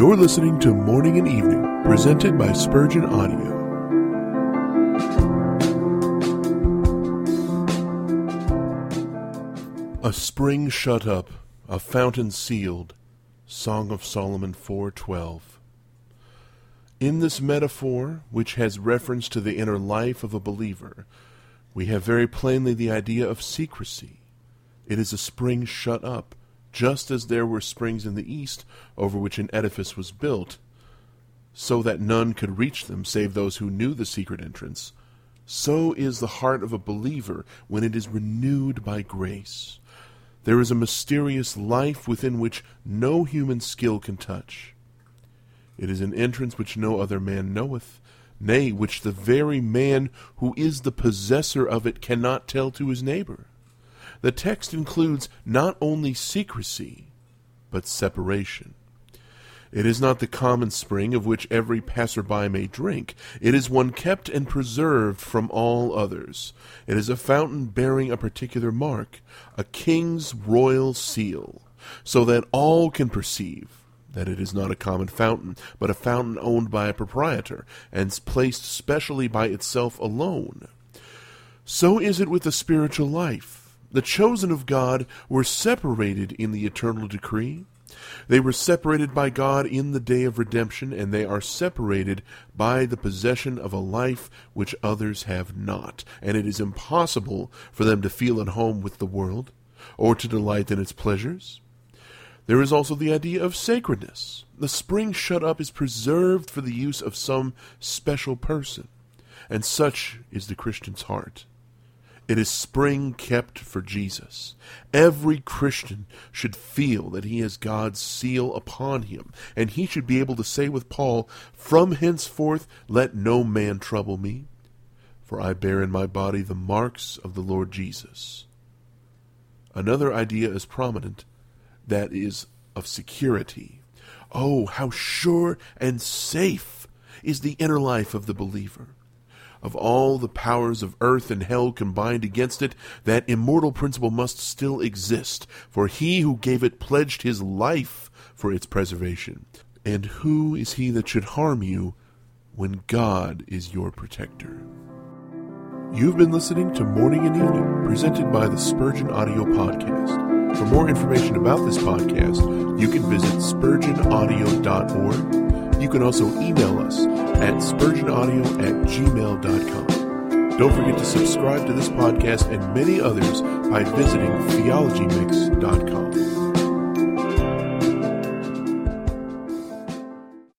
You're listening to Morning and Evening, presented by Spurgeon Audio. A spring shut up, a fountain sealed. Song of Solomon 4:12. In this metaphor, which has reference to the inner life of a believer, we have very plainly the idea of secrecy. It is a spring shut up, just as there were springs in the east over which an edifice was built, so that none could reach them save those who knew the secret entrance. So is the heart of a believer when it is renewed by grace. There is a mysterious life within which no human skill can touch. It is an entrance which no other man knoweth, nay, which the very man who is the possessor of it cannot tell to his neighbor. The text includes not only secrecy, but separation. It is not the common spring of which every passerby may drink. It is one kept and preserved from all others. It is a fountain bearing a particular mark, a king's royal seal, so that all can perceive that it is not a common fountain, but a fountain owned by a proprietor, and placed specially by itself alone. So is it with the spiritual life. The chosen of God were separated in the eternal decree. They were separated by God in the day of redemption, and they are separated by the possession of a life which others have not. And it is impossible for them to feel at home with the world, or to delight in its pleasures. There is also the idea of sacredness. The spring shut up is preserved for the use of some special person, and such is the Christian's heart. It is spring kept for Jesus. Every Christian should feel that he has God's seal upon him, and he should be able to say with Paul, From henceforth let no man trouble me, for I bear in my body the marks of the Lord Jesus. Another idea is prominent that is of security. Oh, how sure and safe is the inner life of the believer of all the powers of earth and hell combined against it, that immortal principle must still exist, for he who gave it pledged his life for its preservation. And who is he that should harm you when God is your protector? You've been listening to Morning and Evening, presented by the Spurgeon Audio Podcast. For more information about this podcast, you can visit spurgeonaudio.org you can also email us at spurgeonaudio at gmail.com. Don't forget to subscribe to this podcast and many others by visiting theologymix.com.